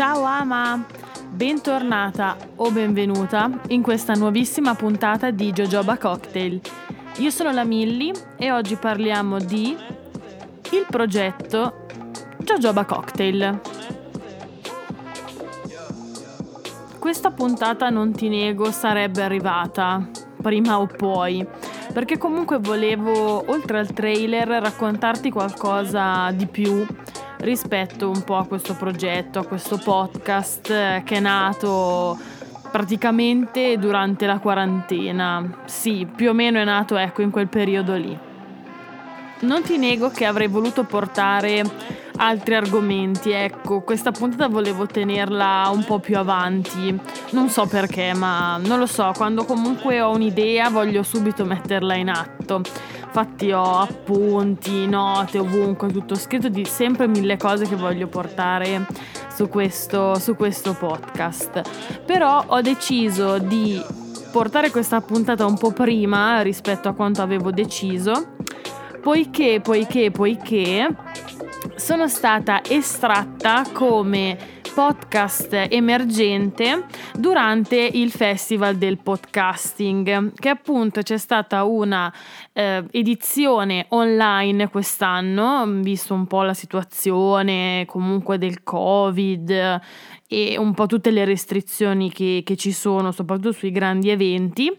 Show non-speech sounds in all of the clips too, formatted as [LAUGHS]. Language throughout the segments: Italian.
Ciao Ama, bentornata o benvenuta in questa nuovissima puntata di Jojoba Cocktail. Io sono la Milli e oggi parliamo di il progetto Jojoba Cocktail. Questa puntata non ti nego sarebbe arrivata prima o poi perché comunque volevo oltre al trailer raccontarti qualcosa di più rispetto un po' a questo progetto, a questo podcast eh, che è nato praticamente durante la quarantena. Sì, più o meno è nato ecco in quel periodo lì. Non ti nego che avrei voluto portare altri argomenti, ecco, questa puntata volevo tenerla un po' più avanti. Non so perché, ma non lo so, quando comunque ho un'idea voglio subito metterla in atto Infatti ho appunti, note ovunque, tutto scritto di sempre mille cose che voglio portare su questo, su questo podcast. Però ho deciso di portare questa puntata un po' prima rispetto a quanto avevo deciso, poiché, poiché, poiché sono stata estratta come podcast emergente durante il Festival del Podcasting, che appunto c'è stata una eh, edizione online quest'anno, visto un po' la situazione comunque del Covid e un po' tutte le restrizioni che, che ci sono, soprattutto sui grandi eventi.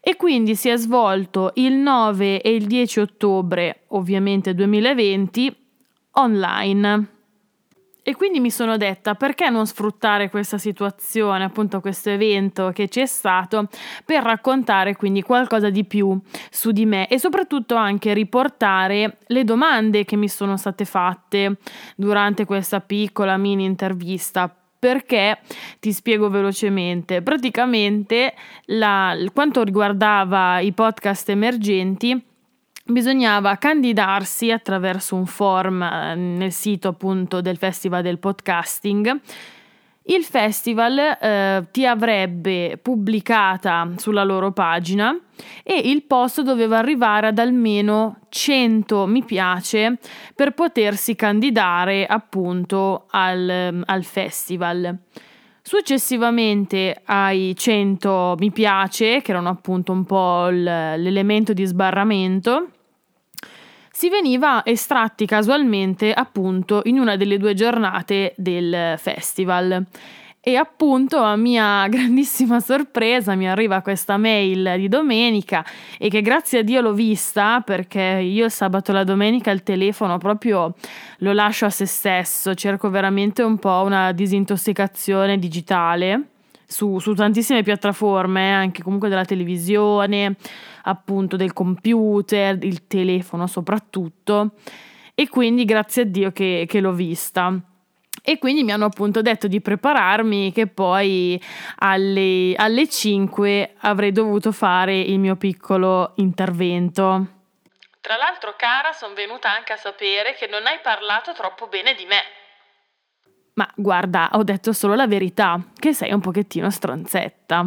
E quindi si è svolto il 9 e il 10 ottobre, ovviamente 2020, online. E quindi mi sono detta perché non sfruttare questa situazione, appunto questo evento che c'è stato, per raccontare quindi qualcosa di più su di me e soprattutto anche riportare le domande che mi sono state fatte durante questa piccola mini intervista perché ti spiego velocemente. Praticamente la, quanto riguardava i podcast emergenti, bisognava candidarsi attraverso un form eh, nel sito appunto del Festival del Podcasting. Il festival eh, ti avrebbe pubblicata sulla loro pagina e il post doveva arrivare ad almeno 100 mi piace per potersi candidare appunto al, al festival. Successivamente ai 100 mi piace, che erano appunto un po' l'elemento di sbarramento, si veniva estratti casualmente appunto in una delle due giornate del festival. E appunto a mia [LAUGHS] grandissima sorpresa mi arriva questa mail di domenica e che grazie a Dio l'ho vista perché io sabato e la domenica il telefono proprio lo lascio a se stesso, cerco veramente un po' una disintossicazione digitale su, su tantissime piattaforme, anche comunque della televisione, appunto del computer, il telefono soprattutto. E quindi grazie a Dio che, che l'ho vista. E quindi mi hanno appunto detto di prepararmi che poi alle, alle 5 avrei dovuto fare il mio piccolo intervento. Tra l'altro, cara, sono venuta anche a sapere che non hai parlato troppo bene di me. Ma guarda, ho detto solo la verità, che sei un pochettino stronzetta.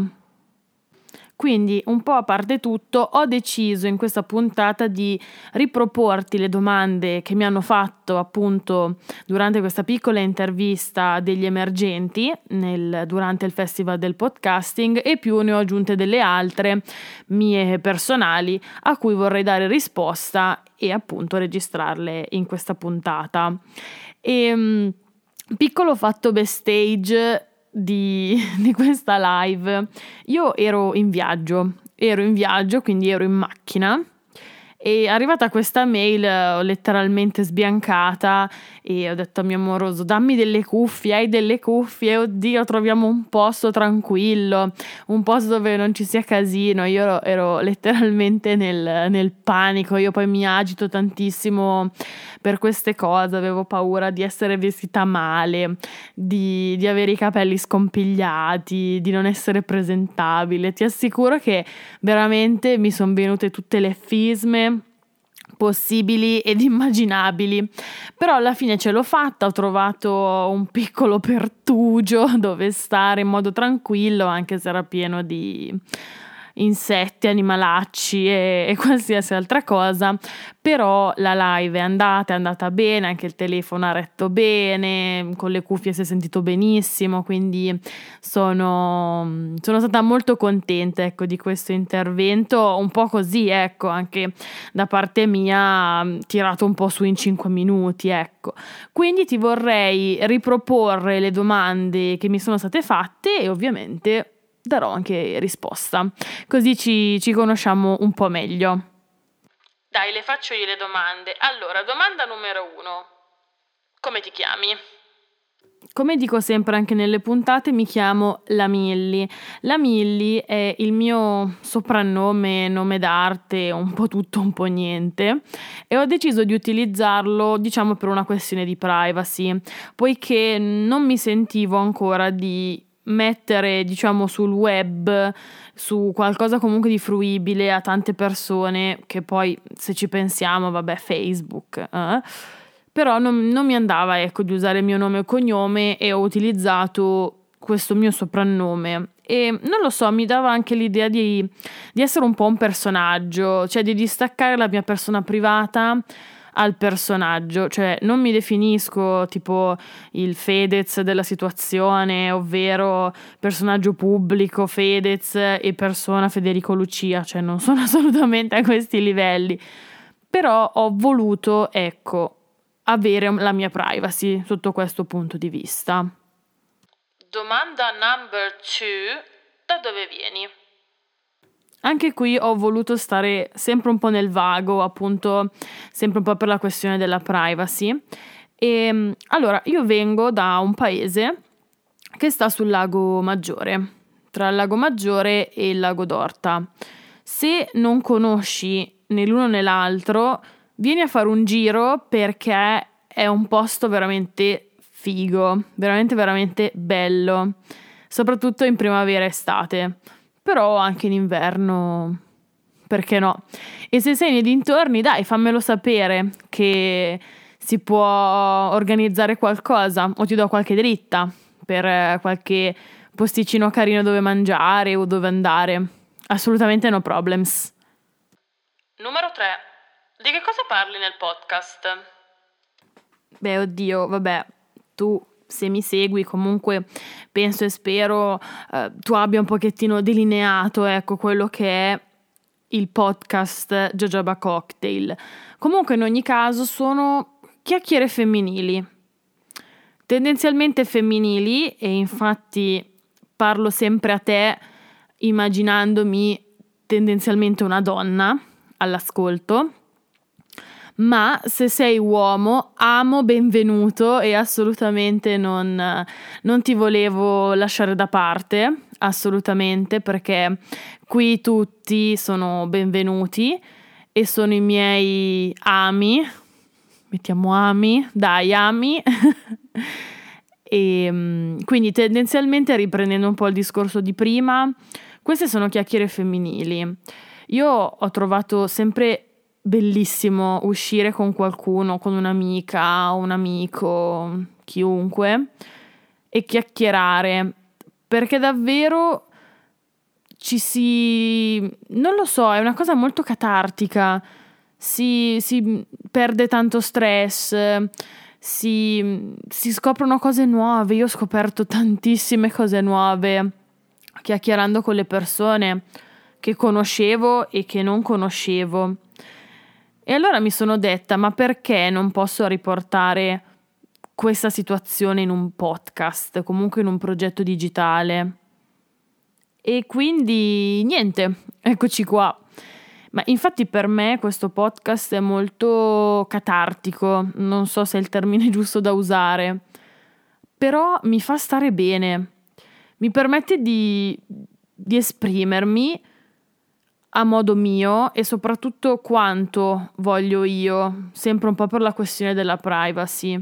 Quindi, un po' a parte tutto, ho deciso in questa puntata di riproporti le domande che mi hanno fatto appunto durante questa piccola intervista degli emergenti nel, durante il Festival del Podcasting e più ne ho aggiunte delle altre mie personali a cui vorrei dare risposta e appunto registrarle in questa puntata. E, ehm, piccolo fatto backstage di, [LAUGHS] di questa live. Io ero in viaggio, ero in viaggio, quindi ero in macchina e arrivata questa mail ho letteralmente sbiancata e ho detto a mio amoroso dammi delle cuffie, hai delle cuffie, oddio troviamo un posto tranquillo, un posto dove non ci sia casino, io ero letteralmente nel, nel panico, io poi mi agito tantissimo per queste cose, avevo paura di essere vestita male, di, di avere i capelli scompigliati, di non essere presentabile, ti assicuro che veramente mi sono venute tutte le fisme possibili ed immaginabili. Però alla fine ce l'ho fatta, ho trovato un piccolo pertugio [LAUGHS] dove stare in modo tranquillo, anche se era pieno di insetti, animalacci e, e, qualsiasi altra cosa, però la live è andata, è andata bene, anche il telefono ha retto bene, con le cuffie si è sentito benissimo, quindi sono, sono stata molto contenta ecco, di questo intervento, un po' così, ecco, anche da parte mia, tirato un po' su in 5 minuti, ecco. Quindi ti vorrei riproporre le domande che mi sono state fatte e ovviamente darò anche risposta, così ci, ci conosciamo un po' meglio. Dai, le faccio io le domande. Allora, domanda numero uno. Come ti chiami? Come dico sempre anche nelle puntate, mi chiamo La Milli. La Milli è il mio soprannome, nome d'arte, un po' tutto, un po' niente, e ho deciso di utilizzarlo, diciamo, per una questione di privacy, poiché non mi sentivo ancora di mettere, diciamo, sul web, su qualcosa comunque di fruibile a tante persone, che poi se ci pensiamo, vabbè, Facebook, eh? però non, non mi andava, ecco, di usare il mio nome e cognome e ho utilizzato questo mio soprannome e non lo so, mi dava anche l'idea di, di essere un po' un personaggio, cioè di distaccare la mia persona privata al personaggio, cioè non mi definisco tipo il Fedez della situazione, ovvero personaggio pubblico Fedez e persona Federico Lucia, cioè non sono [LAUGHS] assolutamente a questi livelli, però ho voluto, ecco, avere la mia privacy sotto questo punto di vista. Domanda number two, da dove vieni? Anche qui ho voluto stare sempre un po' nel vago, appunto, sempre un po' per la questione della privacy. E ehm, allora, io vengo da un paese che sta sul lago Maggiore, tra il lago Maggiore e il lago d'Orta. Se non conosci né l'uno né l'altro, vieni a fare un giro perché è un posto veramente figo, veramente veramente bello, soprattutto in primavera e estate però anche in inverno perché no? E se sei nei dintorni, dai, fammelo sapere che si può organizzare qualcosa o ti do qualche dritta per eh, qualche posticino carino dove mangiare o dove andare. Assolutamente no problems. Numero 3. Di che cosa parli nel podcast? Beh, oddio, vabbè, tu se mi segui comunque penso e spero eh, tu abbia un pochettino delineato ecco quello che è il podcast Jojoba Cocktail. Comunque in ogni caso sono chiacchiere femminili, tendenzialmente femminili e infatti parlo sempre a te immaginandomi tendenzialmente una donna all'ascolto ma se sei uomo amo benvenuto e assolutamente non, non ti volevo lasciare da parte, assolutamente, perché qui tutti sono benvenuti e sono i miei ami, mettiamo ami, dai ami. [LAUGHS] e mm, quindi tendenzialmente riprendendo un po' il discorso di prima, queste sono chiacchiere femminili. Io ho trovato sempre bellissimo uscire con qualcuno, con un'amica, un amico, chiunque, e chiacchierare, perché davvero ci si... non lo so, è una cosa molto catartica, si, si perde tanto stress, si, si scoprono cose nuove, io ho scoperto [LAUGHS] tantissime cose nuove chiacchierando con le persone che conoscevo e che non conoscevo. E allora mi sono detta, ma perché non posso riportare questa situazione in un podcast, comunque in un progetto digitale? E quindi niente, eccoci qua. Ma infatti per me questo podcast è molto catartico, non so se è il termine [LAUGHS] giusto da usare, però mi fa stare bene, mi permette di, di esprimermi a modo mio e soprattutto quanto voglio io, sempre un po' per la questione della privacy,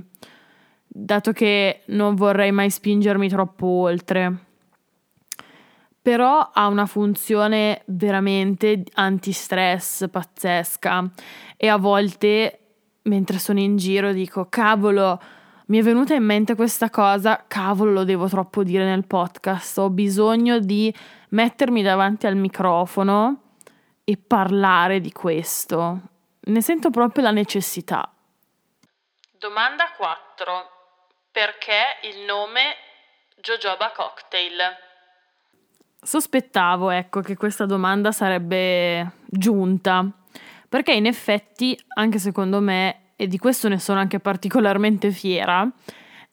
dato che non vorrei mai spingermi troppo oltre. Però ha una funzione veramente anti-stress pazzesca e a volte mentre sono in giro dico cavolo, mi è venuta in mente questa cosa, cavolo lo devo troppo dire nel podcast, ho bisogno di mettermi davanti al microfono e parlare di questo. Ne sento proprio la necessità. Domanda 4. Perché il nome Jojoba Cocktail? Sospettavo, ecco, che questa domanda sarebbe giunta, perché in effetti, anche secondo me, e di questo ne sono anche particolarmente fiera,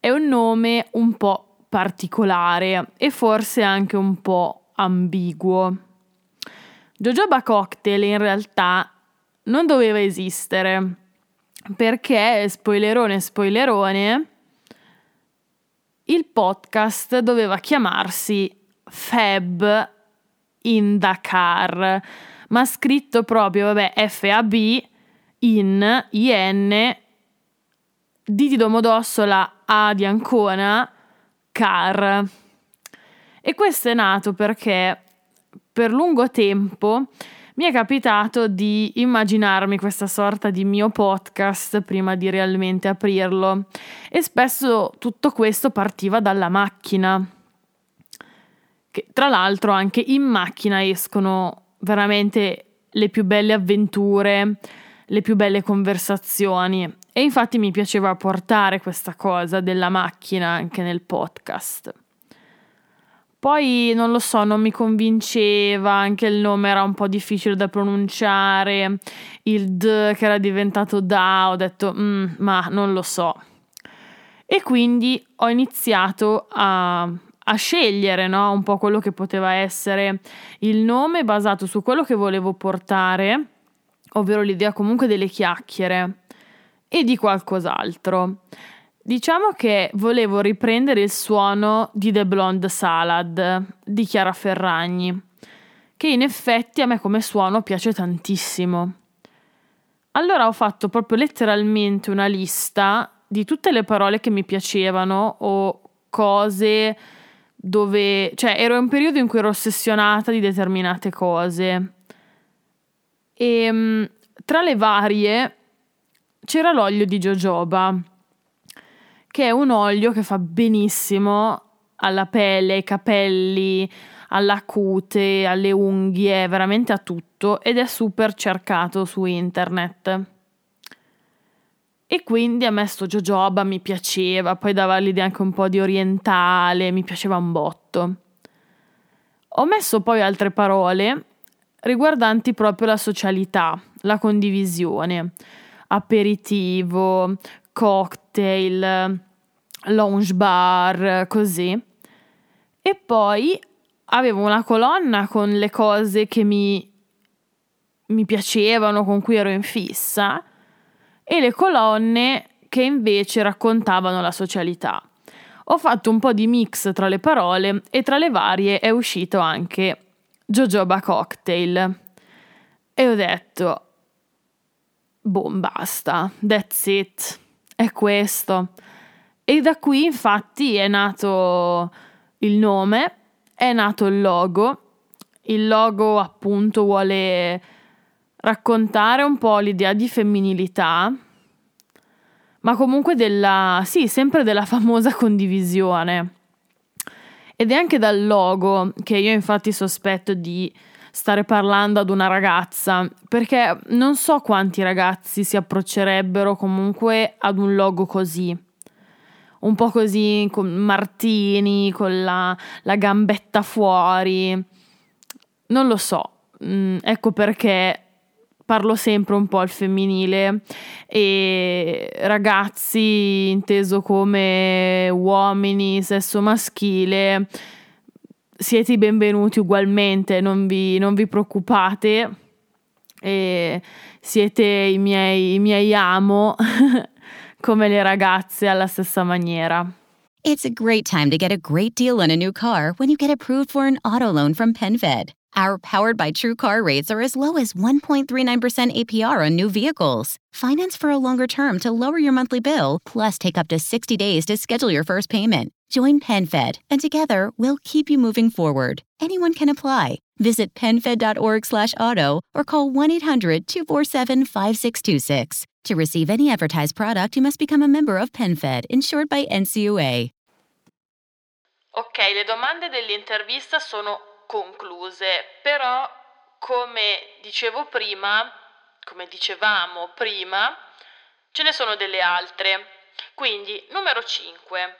è un nome un po' particolare e forse anche un po' ambiguo. Jojoba Cocktail in realtà non doveva esistere perché, spoilerone spoilerone, il podcast doveva chiamarsi Fab in Dakar, ma scritto proprio, vabbè, F-A-B in I-N D di Domodossola A di Ancona Car. E questo è nato perché per lungo tempo mi è capitato di immaginarmi questa sorta di mio podcast prima di realmente aprirlo e spesso tutto questo partiva dalla macchina. Che tra l'altro anche in macchina escono veramente le più belle avventure, le più belle conversazioni e infatti mi piaceva portare questa cosa della macchina anche nel podcast. Poi non lo so, non mi convinceva, anche il nome era un po' difficile da pronunciare, il D che era diventato Da, ho detto, mm, ma non lo so. E quindi ho iniziato a, a scegliere no? un po' quello che poteva essere il nome basato su quello che volevo portare, ovvero l'idea comunque delle chiacchiere e di qualcos'altro. Diciamo che volevo riprendere il suono di The Blonde Salad di Chiara Ferragni, che in effetti a me come suono piace tantissimo. Allora ho fatto proprio letteralmente una lista di tutte le parole che mi piacevano o cose dove, cioè ero in un periodo in cui ero ossessionata di determinate cose. E ehm, tra le varie c'era l'olio di jojoba che è un olio che fa benissimo alla pelle, ai capelli, alla cute, alle unghie, veramente a tutto ed è super cercato su internet. E quindi a me sto jojoba mi piaceva, poi dava l'idea anche un po' di orientale, mi piaceva un botto. Ho messo poi altre parole riguardanti proprio la socialità, la condivisione, aperitivo, cocktail, lounge bar, così. E poi avevo una colonna con le cose che mi, mi piacevano, con cui ero in fissa, e le colonne che invece raccontavano la socialità. Ho fatto un po' di mix tra le parole e tra le varie è uscito anche Jojoba Cocktail. E ho detto, boh, basta, that's it è questo. E da qui infatti è nato il nome, è nato il logo. Il logo appunto vuole raccontare un po' l'idea di femminilità, ma comunque della, sì, sempre della famosa condivisione. Ed è anche dal logo che io infatti sospetto di stare parlando ad una ragazza, perché non so quanti ragazzi si approccerebbero comunque ad un logo così. Un po' così con Martini, con la, la gambetta fuori. Non lo so. Mm, ecco perché parlo sempre un po' al femminile e ragazzi inteso come uomini, sesso maschile, siete i benvenuti ugualmente, non vi, non vi preoccupate, e siete i miei, i miei amo [LAUGHS] come le ragazze alla stessa maniera. It's a great time to get a great deal on a new car when you get approved for an auto loan from PenFed. Our powered by True car rates are as low as 1.39% APR on new vehicles. Finance for a longer term to lower your monthly bill, plus take up to 60 days to schedule your first payment. Join PenFed, and together we'll keep you moving forward. Anyone can apply. Visit PenFed.org slash auto or call 1-800-247-5626. To receive any advertised product, you must become a member of PenFed, insured by NCUA. Ok, le domande dell'intervista sono concluse, però come dicevo prima, come dicevamo prima, ce ne sono delle altre. Quindi, numero 5.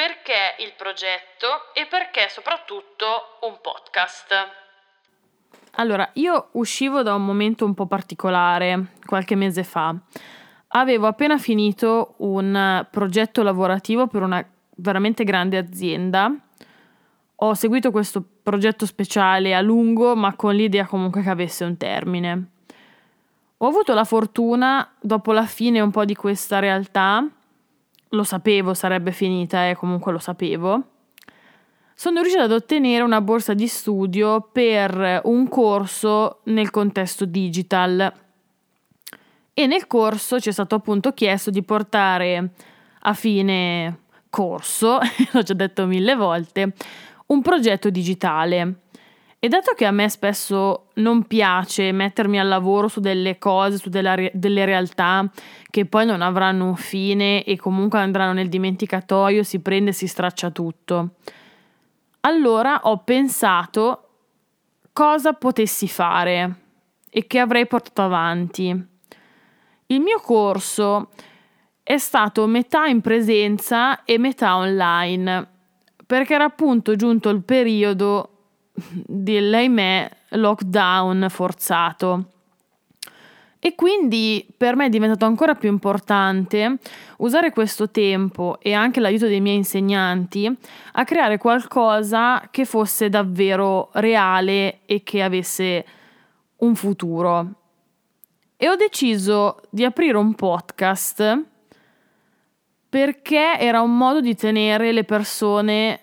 Perché il progetto e perché soprattutto un podcast? Allora, io uscivo da un momento un po' particolare qualche mese fa. Avevo appena finito un progetto lavorativo per una veramente grande azienda ho seguito questo progetto speciale a lungo, ma con l'idea comunque che avesse un termine. Ho avuto la fortuna, dopo la fine un po' di questa realtà, lo sapevo sarebbe finita e eh, comunque lo sapevo, sono riuscita ad ottenere una borsa di studio per un corso nel contesto digital. E nel corso ci è stato appunto chiesto di portare a fine corso, [LAUGHS] l'ho già detto mille volte, un progetto digitale. E dato che a me spesso non piace mettermi al lavoro su delle cose, su delle, delle realtà che poi non avranno un fine e comunque andranno nel dimenticatoio, si prende e si straccia tutto. Allora ho pensato cosa potessi fare e che avrei portato avanti. Il mio corso è stato metà in presenza e metà online perché era appunto giunto il periodo dell'ahimè lockdown forzato. E quindi per me è diventato ancora più importante usare questo tempo e anche l'aiuto dei miei insegnanti a creare qualcosa che fosse davvero reale e che avesse un futuro. E ho deciso di aprire un podcast perché era un modo di tenere le persone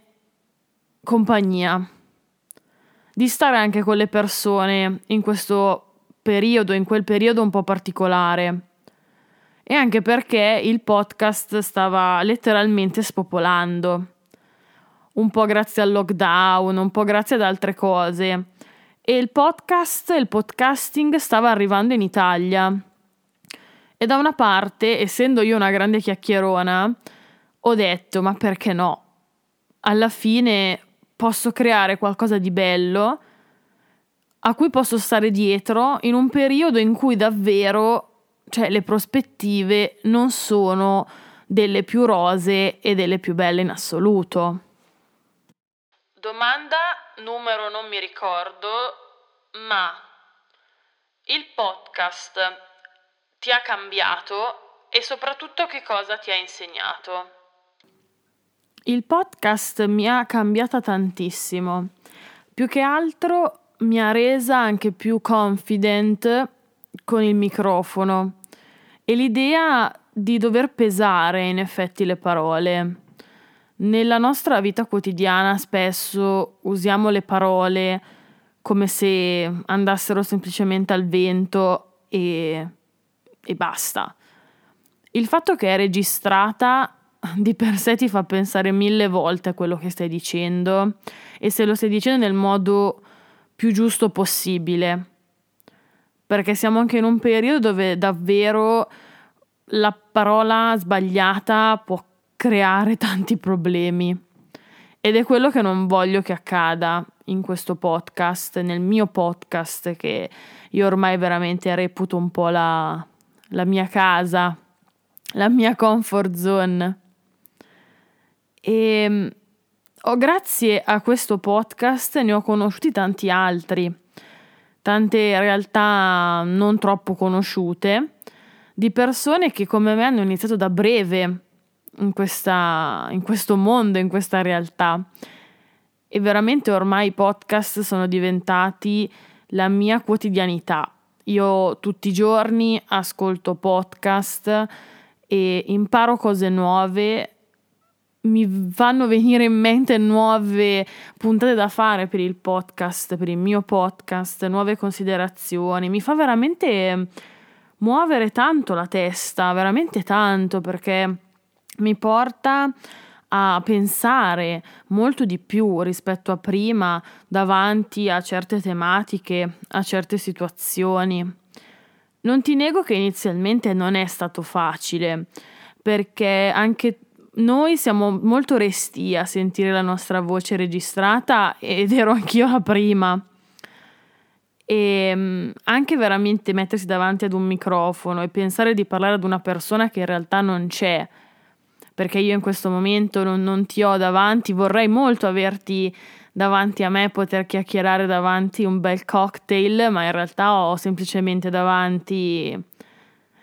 compagnia, di stare anche con le persone in questo periodo, in quel periodo un po' particolare. E anche perché il podcast stava letteralmente spopolando, un po' grazie al lockdown, un po' grazie ad altre cose. E il podcast, il podcasting stava arrivando in Italia. E da una parte, essendo io una grande chiacchierona, ho detto, ma perché no? Alla fine posso creare qualcosa di bello a cui posso stare dietro in un periodo in cui davvero, cioè, le prospettive non sono delle più rose e delle più belle in assoluto. Domanda numero non mi ricordo, ma il podcast ti ha cambiato e soprattutto che cosa ti ha insegnato? Il podcast mi ha cambiata tantissimo. Più che altro mi ha resa anche più confident con il microfono e l'idea di dover pesare in effetti le parole. Nella nostra vita quotidiana spesso usiamo le parole come se andassero semplicemente al vento e e basta. Il fatto che è registrata [LAUGHS] di per sé ti fa pensare mille volte a quello che stai dicendo e se lo stai dicendo nel modo più giusto possibile. Perché siamo anche in un periodo dove davvero la parola sbagliata può creare [LAUGHS] tanti problemi. ed è quello che non voglio che accada in questo podcast, nel mio podcast che io ormai veramente reputo un po' la, la mia casa, la mia comfort zone. E oh, grazie a questo podcast ne ho conosciuti tanti altri, tante realtà non troppo conosciute, di persone che come me hanno iniziato da breve in, questa, in questo mondo, in questa realtà. E veramente ormai i podcast sono diventati la mia quotidianità. Io tutti i giorni ascolto podcast e imparo cose nuove, mi fanno venire in mente nuove puntate da fare per il podcast, per il mio podcast, nuove considerazioni. Mi fa veramente muovere tanto la testa, veramente tanto perché mi porta a pensare molto di più rispetto a prima davanti a certe tematiche, a certe situazioni. Non ti nego che inizialmente non è stato facile, perché anche noi siamo molto resti a sentire la nostra voce registrata ed ero anch'io la prima. E mm, anche veramente mettersi davanti ad un microfono e pensare di parlare ad una persona che in realtà non c'è, perché io in questo momento non, non ti ho davanti, vorrei molto averti davanti a me, poter chiacchierare davanti un bel cocktail, ma in realtà ho semplicemente davanti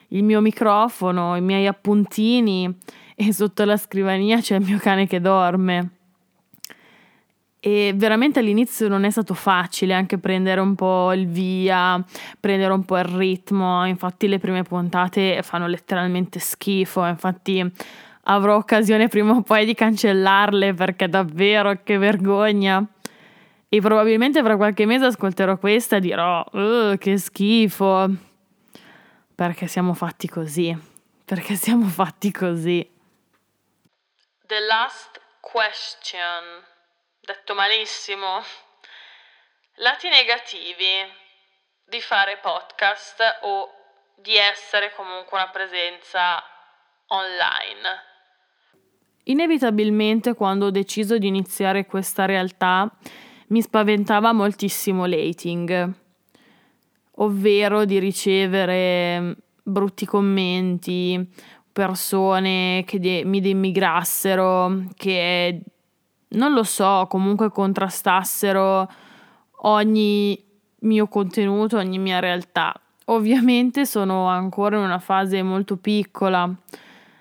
il mio microfono, i miei appuntini e sotto la scrivania c'è il mio cane che dorme. E veramente all'inizio non è stato facile anche prendere un po' il via, prendere un po' il ritmo, infatti le prime puntate fanno letteralmente schifo, infatti avrò occasione prima o poi di cancellarle perché davvero che vergogna. E probabilmente fra qualche mese ascolterò questa e dirò oh, che schifo. Perché siamo fatti così. Perché siamo fatti così. The last question. Detto malissimo. Lati negativi di fare podcast o di essere comunque una presenza online. Inevitabilmente quando ho deciso di iniziare questa realtà mi spaventava moltissimo l'hating, ovvero di ricevere brutti commenti, persone che de- mi demigrassero, che non lo so, comunque contrastassero ogni mio contenuto, ogni mia realtà. Ovviamente sono ancora in una fase molto piccola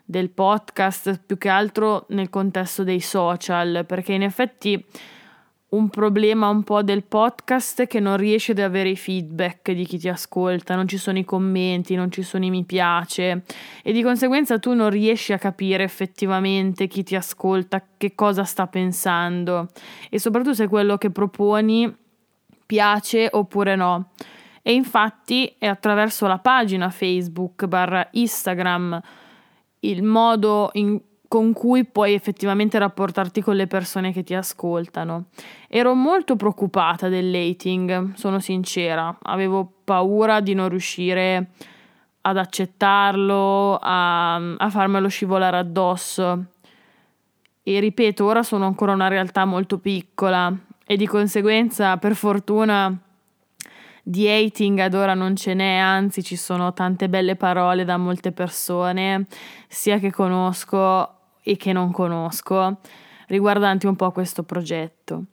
del podcast, più che altro nel contesto dei social, perché in effetti un problema un po' del podcast che non riesci ad avere i feedback di chi ti ascolta, non ci sono i commenti, non ci sono i mi piace e di conseguenza tu non riesci a capire effettivamente chi ti ascolta, che cosa sta pensando e soprattutto se quello che proponi piace oppure no. E infatti è attraverso la pagina Facebook barra Instagram il modo in, con cui puoi effettivamente rapportarti con le persone che ti ascoltano. Ero molto preoccupata dell'hating, sono sincera, avevo paura di non riuscire ad accettarlo, a, a farmelo scivolare addosso. E ripeto, ora sono ancora una realtà molto piccola e di conseguenza, per fortuna, di hating ad ora non ce n'è, anzi ci sono tante belle parole da molte persone, sia che conosco e che non conosco, riguardanti un po' questo progetto.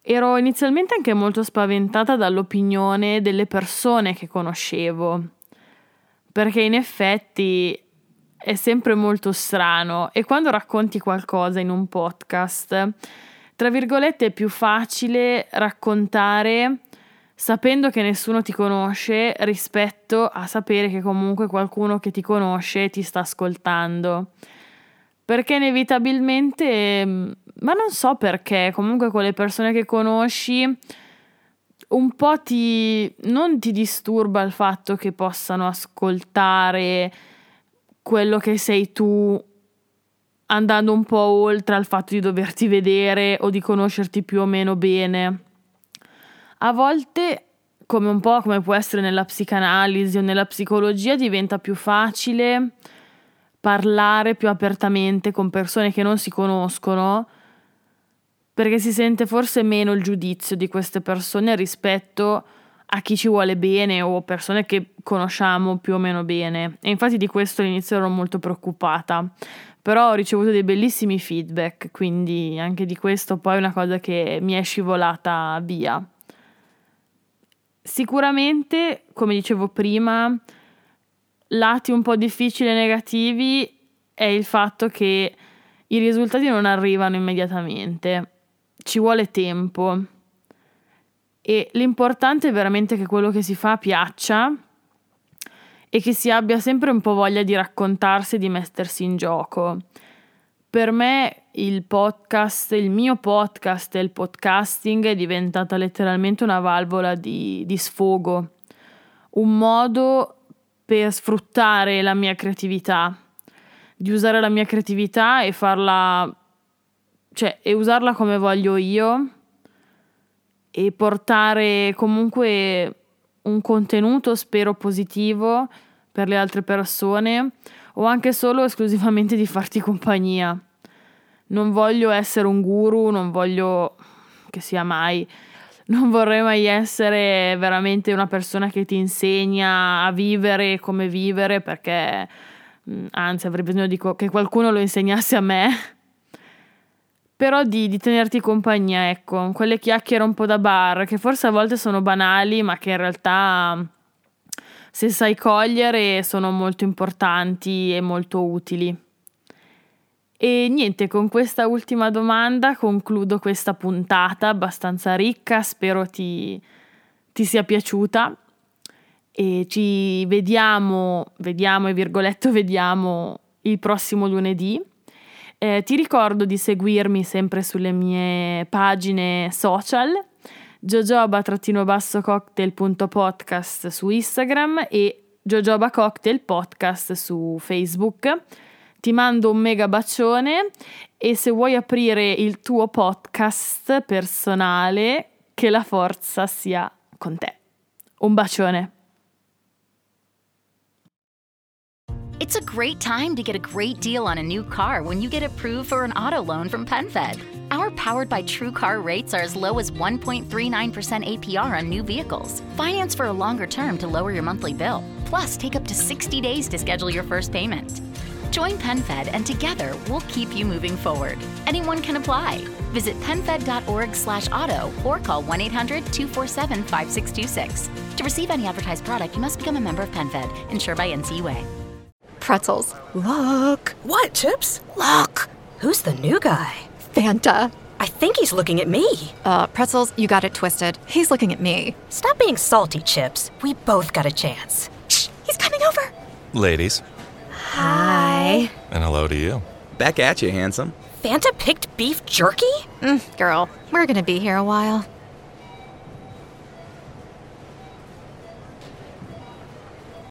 Ero inizialmente anche molto spaventata dall'opinione delle persone che conoscevo, perché in effetti è sempre molto strano e quando racconti qualcosa in un podcast, tra virgolette è più facile raccontare sapendo che nessuno ti conosce rispetto a sapere che comunque qualcuno che ti conosce ti sta ascoltando. Perché inevitabilmente, mm, ma non so perché, comunque con le persone che conosci un po' ti non ti disturba il fatto che possano ascoltare quello che sei tu andando un po' oltre al fatto di doverti vedere o di conoscerti più o meno bene. A volte, come un po' come può essere nella psicanalisi o nella psicologia, diventa più perché si sente forse meno il giudizio di queste persone rispetto a chi ci vuole bene o persone che conosciamo più o meno bene. E infatti di questo all'inizio ero molto preoccupata, però ho ricevuto dei bellissimi feedback, quindi anche di questo poi è una cosa che mi è scivolata via. Sicuramente, come dicevo prima, lati un po' difficili e negativi è il fatto che i risultati non arrivano immediatamente, ci vuole tempo. E l'importante è veramente che quello che si fa piaccia e che si abbia sempre un po' voglia di raccontarsi e di mettersi in gioco. Per me il podcast, il mio podcast e il podcasting è diventata letteralmente una valvola di, di sfogo, un modo per sfruttare la mia creatività, di usare la mia creatività e farla, cioè, e usarla come voglio io e portare comunque un contenuto, spero, positivo per le altre persone o anche solo esclusivamente di farti compagnia. Non voglio essere un guru, non voglio che sia mai, non vorrei mai essere veramente una persona che ti insegna a vivere come vivere perché mm, anzi avrei bisogno di co- che qualcuno lo insegnasse a me. Però di, di tenerti compagnia, ecco, quelle chiacchiere un po' da bar, che forse a volte sono banali, ma che in realtà se sai cogliere sono molto importanti e molto utili. E niente, con questa ultima domanda concludo questa puntata abbastanza ricca, spero ti, ti sia piaciuta e ci vediamo, vediamo e virgoletto [LAUGHS] vediamo il prossimo lunedì. Eh, ti ricordo di seguirmi sempre sulle mie pagine social jojoba-cocktail.podcast su Instagram e jojoba cocktail su Facebook. Ti mando un mega bacione e se vuoi aprire il tuo podcast personale, che la forza sia con te. Un bacione. It's a great time to get a great deal on a new car when you get approved for an auto loan from PenFed. Our powered by True Car rates are as low as 1.39% APR on new vehicles. Finance for a longer term to lower your monthly bill. Plus, take up to 60 days to schedule your first payment. Join PenFed and together we'll keep you moving forward. Anyone can apply. Visit penfed.org slash auto or call 1-800-247-5626. To receive any advertised product, you must become a member of PenFed, insured by NCUA. Pretzels. Look. What, Chips? Look. Who's the new guy? Fanta. I think he's looking at me. Uh, pretzels, you got it twisted. He's looking at me. Stop being salty, Chips. We both got a chance. Shh, he's coming over. Ladies, Hi. and hello to you. Back at you, handsome. Fanta picked beef jerky? Mm, girl, we're gonna be here a while.